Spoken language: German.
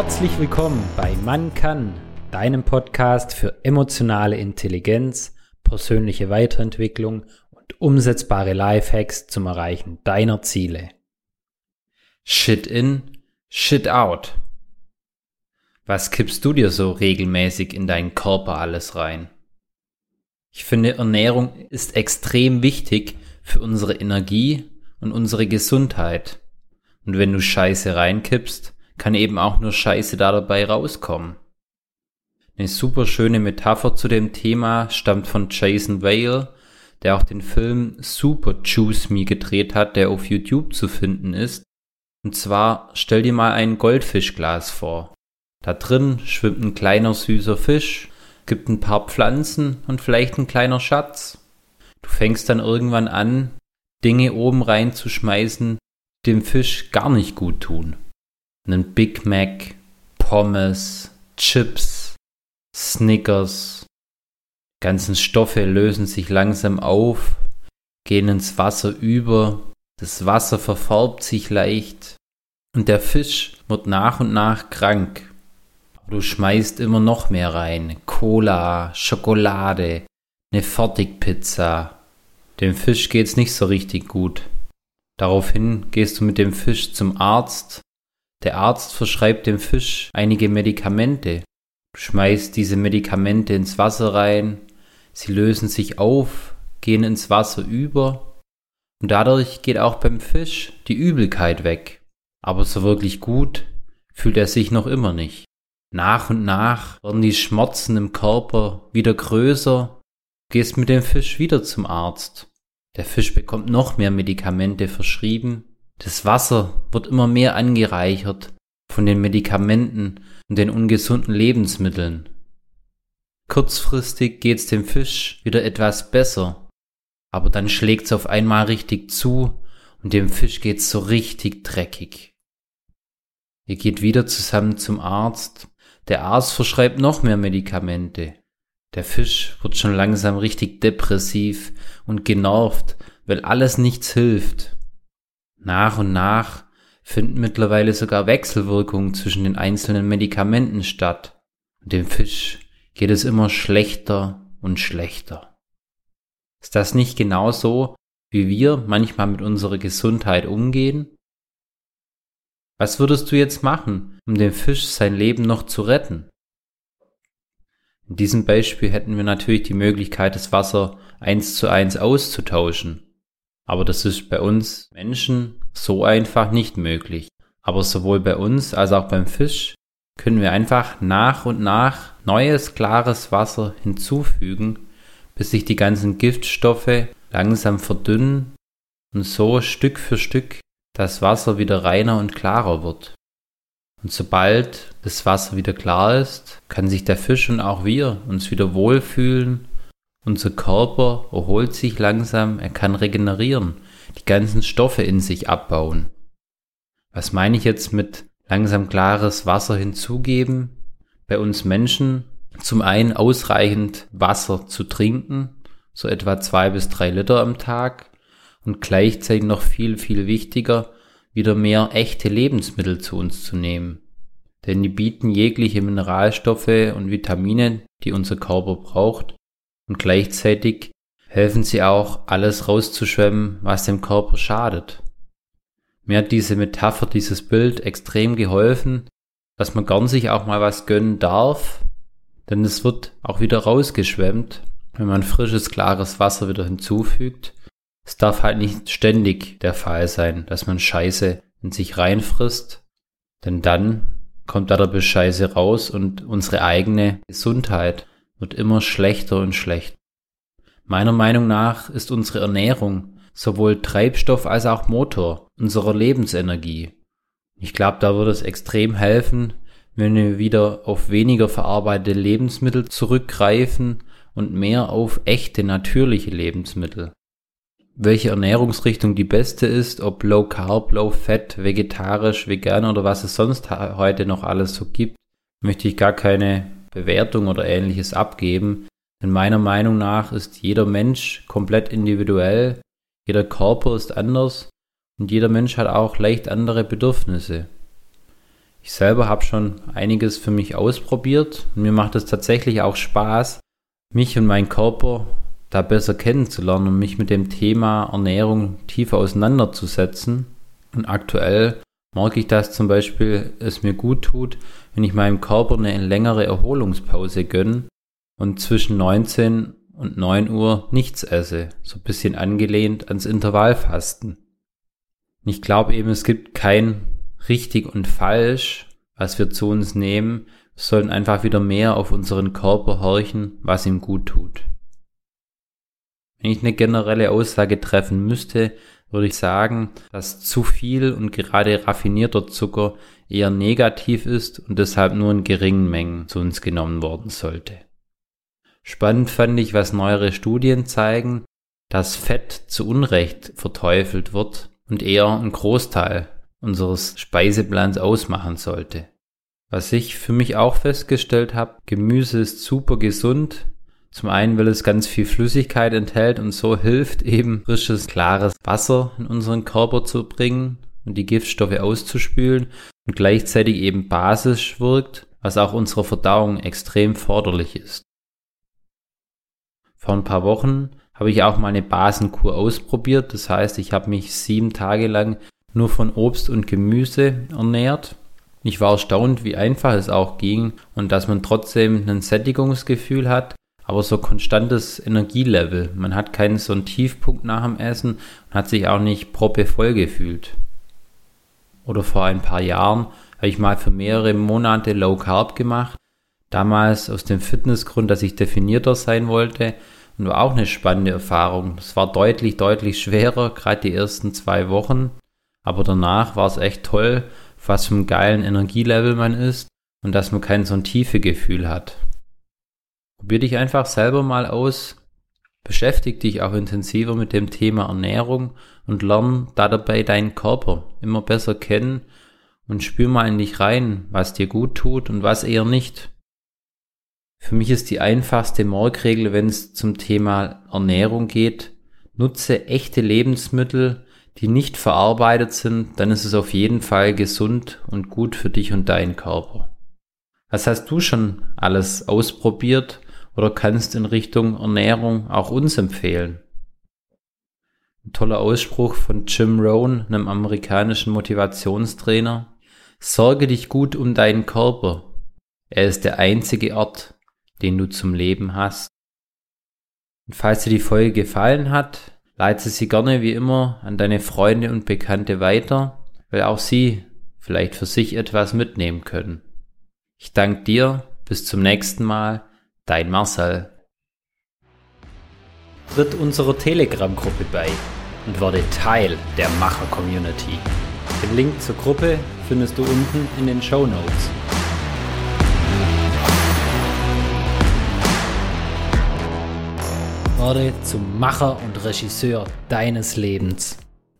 Herzlich willkommen bei Man kann, deinem Podcast für emotionale Intelligenz, persönliche Weiterentwicklung und umsetzbare Lifehacks zum Erreichen deiner Ziele. Shit in, shit out. Was kippst du dir so regelmäßig in deinen Körper alles rein? Ich finde, Ernährung ist extrem wichtig für unsere Energie und unsere Gesundheit. Und wenn du Scheiße reinkippst, kann eben auch nur Scheiße da dabei rauskommen. Eine super schöne Metapher zu dem Thema stammt von Jason Vale, der auch den Film Super Choose Me gedreht hat, der auf YouTube zu finden ist. Und zwar stell dir mal ein Goldfischglas vor. Da drin schwimmt ein kleiner süßer Fisch, gibt ein paar Pflanzen und vielleicht ein kleiner Schatz. Du fängst dann irgendwann an, Dinge oben reinzuschmeißen, die dem Fisch gar nicht gut tun einen Big Mac, Pommes, Chips, Snickers. Ganzen Stoffe lösen sich langsam auf, gehen ins Wasser über, das Wasser verfärbt sich leicht und der Fisch wird nach und nach krank. Du schmeißt immer noch mehr rein. Cola, Schokolade, eine Fertigpizza. Dem Fisch geht's nicht so richtig gut. Daraufhin gehst du mit dem Fisch zum Arzt der Arzt verschreibt dem Fisch einige Medikamente. Du schmeißt diese Medikamente ins Wasser rein, sie lösen sich auf, gehen ins Wasser über und dadurch geht auch beim Fisch die Übelkeit weg. Aber so wirklich gut fühlt er sich noch immer nicht. Nach und nach werden die Schmerzen im Körper wieder größer, du gehst mit dem Fisch wieder zum Arzt. Der Fisch bekommt noch mehr Medikamente verschrieben das Wasser wird immer mehr angereichert von den Medikamenten und den ungesunden Lebensmitteln. Kurzfristig geht's dem Fisch wieder etwas besser, aber dann schlägt's auf einmal richtig zu und dem Fisch geht's so richtig dreckig. Ihr geht wieder zusammen zum Arzt. Der Arzt verschreibt noch mehr Medikamente. Der Fisch wird schon langsam richtig depressiv und genervt, weil alles nichts hilft. Nach und nach finden mittlerweile sogar Wechselwirkungen zwischen den einzelnen Medikamenten statt. Und dem Fisch geht es immer schlechter und schlechter. Ist das nicht genau so, wie wir manchmal mit unserer Gesundheit umgehen? Was würdest du jetzt machen, um dem Fisch sein Leben noch zu retten? In diesem Beispiel hätten wir natürlich die Möglichkeit, das Wasser eins zu eins auszutauschen. Aber das ist bei uns Menschen so einfach nicht möglich. Aber sowohl bei uns als auch beim Fisch können wir einfach nach und nach neues, klares Wasser hinzufügen, bis sich die ganzen Giftstoffe langsam verdünnen und so Stück für Stück das Wasser wieder reiner und klarer wird. Und sobald das Wasser wieder klar ist, kann sich der Fisch und auch wir uns wieder wohlfühlen unser Körper erholt sich langsam, er kann regenerieren, die ganzen Stoffe in sich abbauen. Was meine ich jetzt mit langsam klares Wasser hinzugeben? Bei uns Menschen zum einen ausreichend Wasser zu trinken, so etwa zwei bis drei Liter am Tag und gleichzeitig noch viel, viel wichtiger, wieder mehr echte Lebensmittel zu uns zu nehmen. Denn die bieten jegliche Mineralstoffe und Vitamine, die unser Körper braucht, und gleichzeitig helfen sie auch, alles rauszuschwemmen, was dem Körper schadet. Mir hat diese Metapher, dieses Bild extrem geholfen, dass man gern sich auch mal was gönnen darf, denn es wird auch wieder rausgeschwemmt, wenn man frisches, klares Wasser wieder hinzufügt. Es darf halt nicht ständig der Fall sein, dass man Scheiße in sich reinfrisst, denn dann kommt da der Bescheiße raus und unsere eigene Gesundheit wird immer schlechter und schlechter. Meiner Meinung nach ist unsere Ernährung sowohl Treibstoff als auch Motor unserer Lebensenergie. Ich glaube, da würde es extrem helfen, wenn wir wieder auf weniger verarbeitete Lebensmittel zurückgreifen und mehr auf echte, natürliche Lebensmittel. Welche Ernährungsrichtung die beste ist, ob Low Carb, Low Fat, vegetarisch, vegan oder was es sonst heute noch alles so gibt, möchte ich gar keine Bewertung oder ähnliches abgeben. Denn meiner Meinung nach ist jeder Mensch komplett individuell, jeder Körper ist anders und jeder Mensch hat auch leicht andere Bedürfnisse. Ich selber habe schon einiges für mich ausprobiert und mir macht es tatsächlich auch Spaß, mich und meinen Körper da besser kennenzulernen und mich mit dem Thema Ernährung tiefer auseinanderzusetzen. Und aktuell merke ich, dass zum Beispiel es mir gut tut, wenn ich meinem Körper eine längere Erholungspause gönne und zwischen 19 und 9 Uhr nichts esse, so ein bisschen angelehnt ans Intervallfasten. Ich glaube eben, es gibt kein richtig und falsch, was wir zu uns nehmen. Wir sollten einfach wieder mehr auf unseren Körper horchen, was ihm gut tut. Wenn ich eine generelle Aussage treffen müsste, würde ich sagen, dass zu viel und gerade raffinierter Zucker eher negativ ist und deshalb nur in geringen Mengen zu uns genommen worden sollte. Spannend fand ich, was neuere Studien zeigen, dass Fett zu Unrecht verteufelt wird und eher ein Großteil unseres Speiseplans ausmachen sollte. Was ich für mich auch festgestellt habe, Gemüse ist super gesund. Zum einen, weil es ganz viel Flüssigkeit enthält und so hilft eben frisches, klares Wasser in unseren Körper zu bringen und die Giftstoffe auszuspülen und gleichzeitig eben basisch wirkt, was auch unserer Verdauung extrem förderlich ist. Vor ein paar Wochen habe ich auch mal eine Basenkur ausprobiert. Das heißt, ich habe mich sieben Tage lang nur von Obst und Gemüse ernährt. Ich war erstaunt, wie einfach es auch ging und dass man trotzdem ein Sättigungsgefühl hat, aber so konstantes Energielevel. Man hat keinen so einen Tiefpunkt nach dem Essen und hat sich auch nicht proppevoll gefühlt. Oder vor ein paar Jahren habe ich mal für mehrere Monate Low Carb gemacht. Damals aus dem Fitnessgrund, dass ich definierter sein wollte und war auch eine spannende Erfahrung. Es war deutlich, deutlich schwerer, gerade die ersten zwei Wochen. Aber danach war es echt toll, was für ein geilen Energielevel man ist und dass man kein so ein tiefe Gefühl hat. Probier dich einfach selber mal aus, beschäftige dich auch intensiver mit dem Thema Ernährung und lern da dabei deinen Körper immer besser kennen und spür mal in dich rein, was dir gut tut und was eher nicht. Für mich ist die einfachste Morgregel, wenn es zum Thema Ernährung geht, nutze echte Lebensmittel, die nicht verarbeitet sind, dann ist es auf jeden Fall gesund und gut für dich und deinen Körper. Was hast du schon alles ausprobiert oder kannst in Richtung Ernährung auch uns empfehlen? Ein toller Ausspruch von Jim Rohn, einem amerikanischen Motivationstrainer. Sorge dich gut um deinen Körper. Er ist der einzige Ort, den du zum Leben hast. Und falls dir die Folge gefallen hat, leite sie gerne wie immer an deine Freunde und Bekannte weiter, weil auch sie vielleicht für sich etwas mitnehmen können. Ich danke dir, bis zum nächsten Mal, dein Marcel. Tritt unserer Telegram-Gruppe bei und werde Teil der Macher-Community. Den Link zur Gruppe findest du unten in den Show Notes. Werde zum Macher und Regisseur deines Lebens.